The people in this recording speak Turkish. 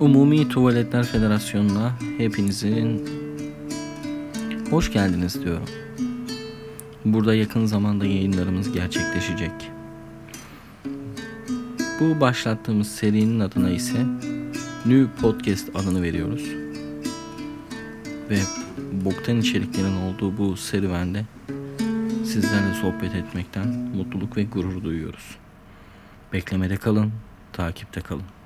Umumi Tuvaletler Federasyonu'na hepinizin hoş geldiniz diyorum. Burada yakın zamanda yayınlarımız gerçekleşecek. Bu başlattığımız serinin adına ise New Podcast adını veriyoruz. Ve boktan içeriklerin olduğu bu serüvende sizlerle sohbet etmekten mutluluk ve gurur duyuyoruz. Beklemede kalın, takipte kalın.